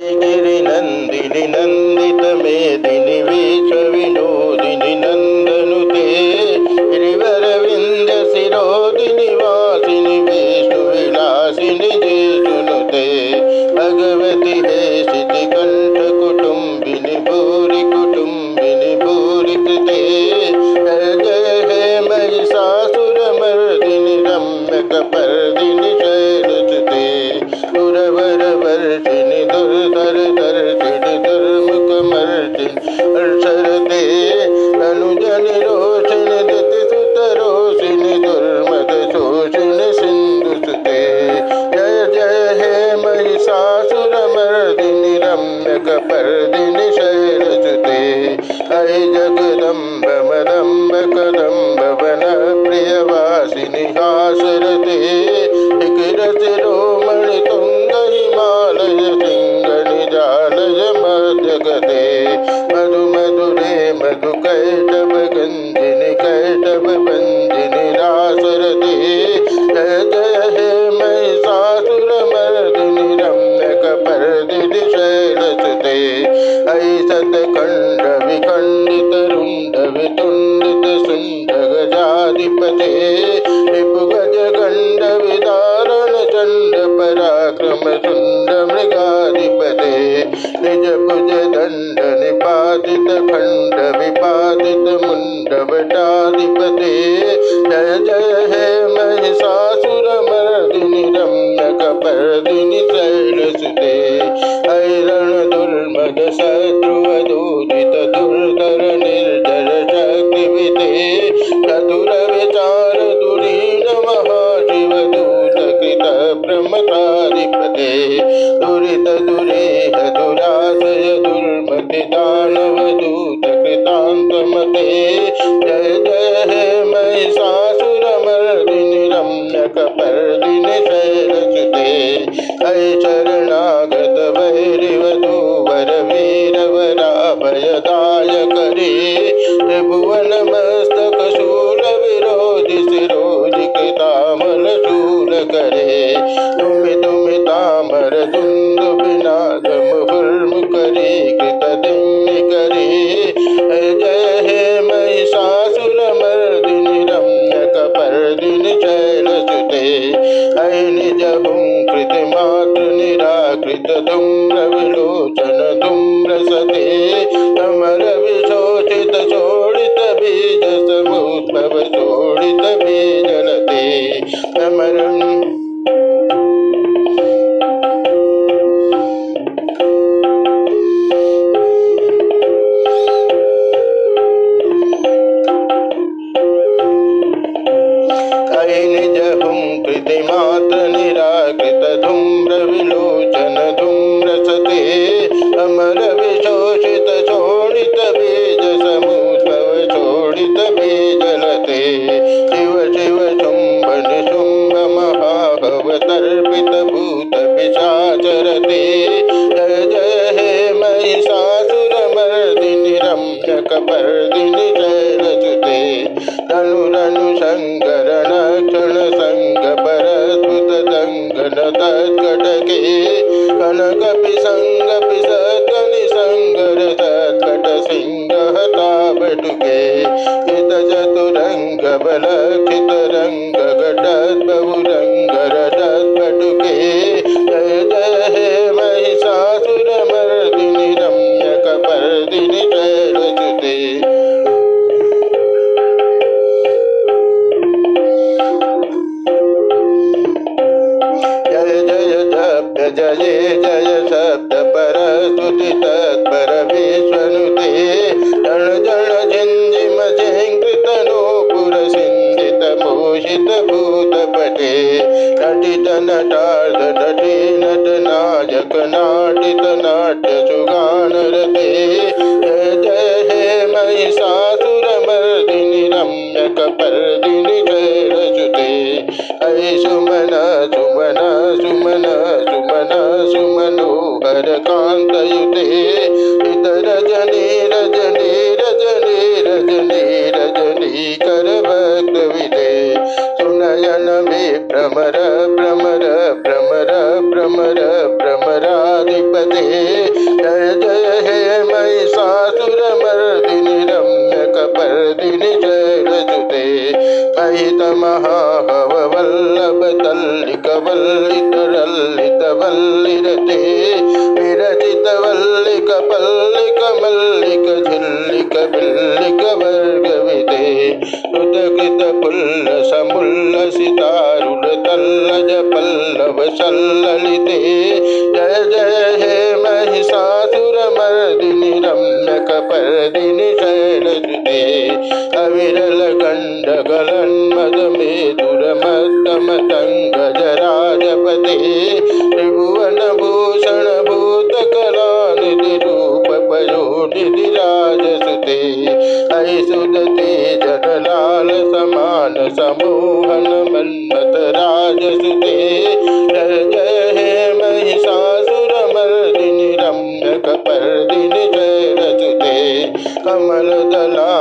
नन्दिनि नन्दित दिनि विच विनो पादित मुंडवटाधिपते जय जय हे महिषासुर मर्दिनि रम्यक कपर्दिनि शैलसुते ऐरण दुर्मद सर Tchau, tchau. हूँ कृतिमात ने lơ टेन नायक नाटितनाट्य सुगानरते जय हे मयि सारमर्दिनि रम्य कपर्दिनि करजुते अयि सुमन सुमन सुमन सुमन सुमनो भरकान्तयुते इतरज निरजनिरजनिरजनिरजनी कर भविते नयन भी भ्रमर भ्रमर भ्रमर भ्रमर भ्रमराधिपति जय जय हे महिषासुर मर्दिनि रम्य कपर्दिनि जय रजुते महित महाहव वल्लभ तल्लिक वल्लित रल्लित वल्लिरते विरचित वल्लिक पल्लिक मल्लिक झिल्लिक बिल्लिक वर्गविते कृत पुल्ल समुल्ल ुर तल्लज पल्लव जय जय हे महिषा सुर मर्दिनि रं न कर्दिनि सलिते अविरल गण्डगल मे तुरमतमतङ्गज राजपते त्रिभुवन मन समूहन मन्मत राज सुते जय जय हे महिषासुर मर्दिनि रम्य दिन जय रसुते कमल दला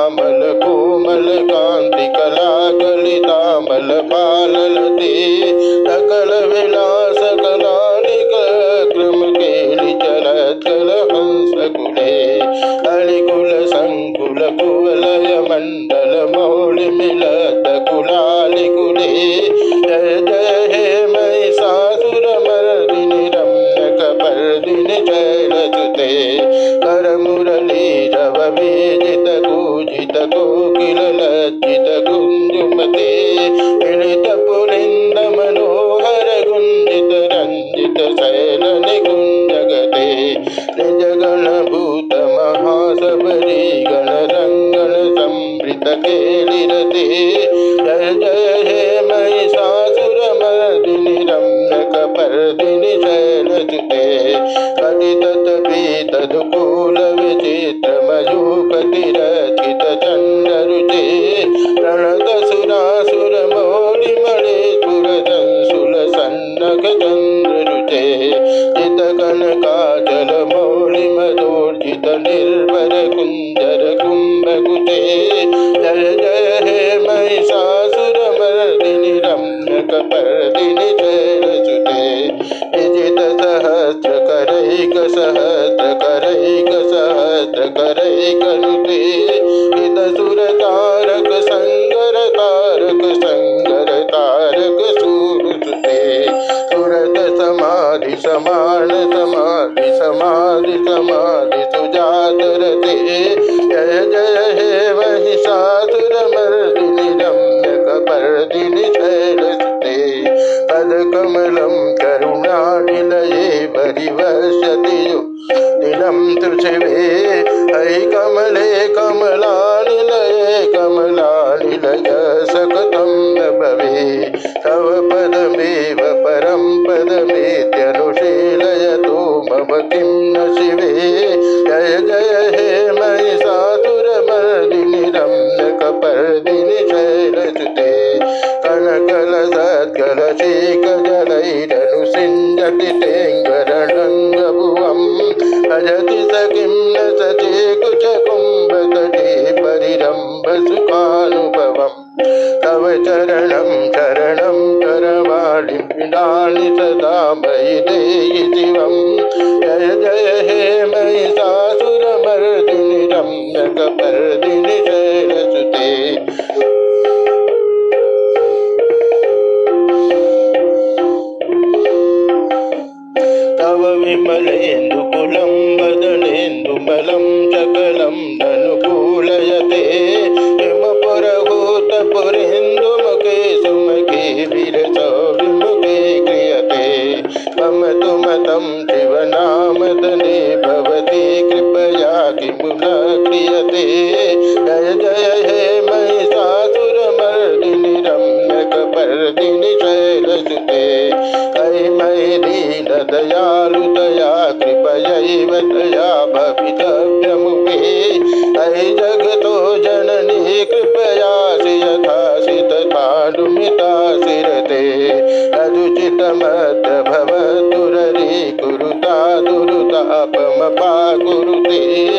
குலா कति तदपितधुकूलविचितमधूपतिरचितचन्द्र रुचे रणसुरासुरमौलिमले सुरचुरसन्नकचन्द्ररुचे चितकनकाचलमौलि मदोर्जित कमलं करुणानिलये परिवसति निलं तु शिवे अयि कमले कमलानिलये कमलानिलय सकृतं न भवे तव पदमेव परं पदमेत्यनुशीलय तु मम किं न शिवे जय जय सुपानुभवम् तव चरणं चरणं करवालिणानि सदा मयि देहि शिवं जय जय हे मयि सासुरमर्दुनिरं न कर्दि शिवनामदने भवति कृपया किं न क्रियते जय जय हे महिषासुरमर्दिनि रम्यकपर्दिनि शैलसुते कै मयि दीनदयालुतया कृपयैव तया भवितव्यमुपे अयि जगतो जननी कृपया श्रियथासि तथानुमिता शिरते अदुचितमद्भवतुररी कुरु अपम पा गुरुदेव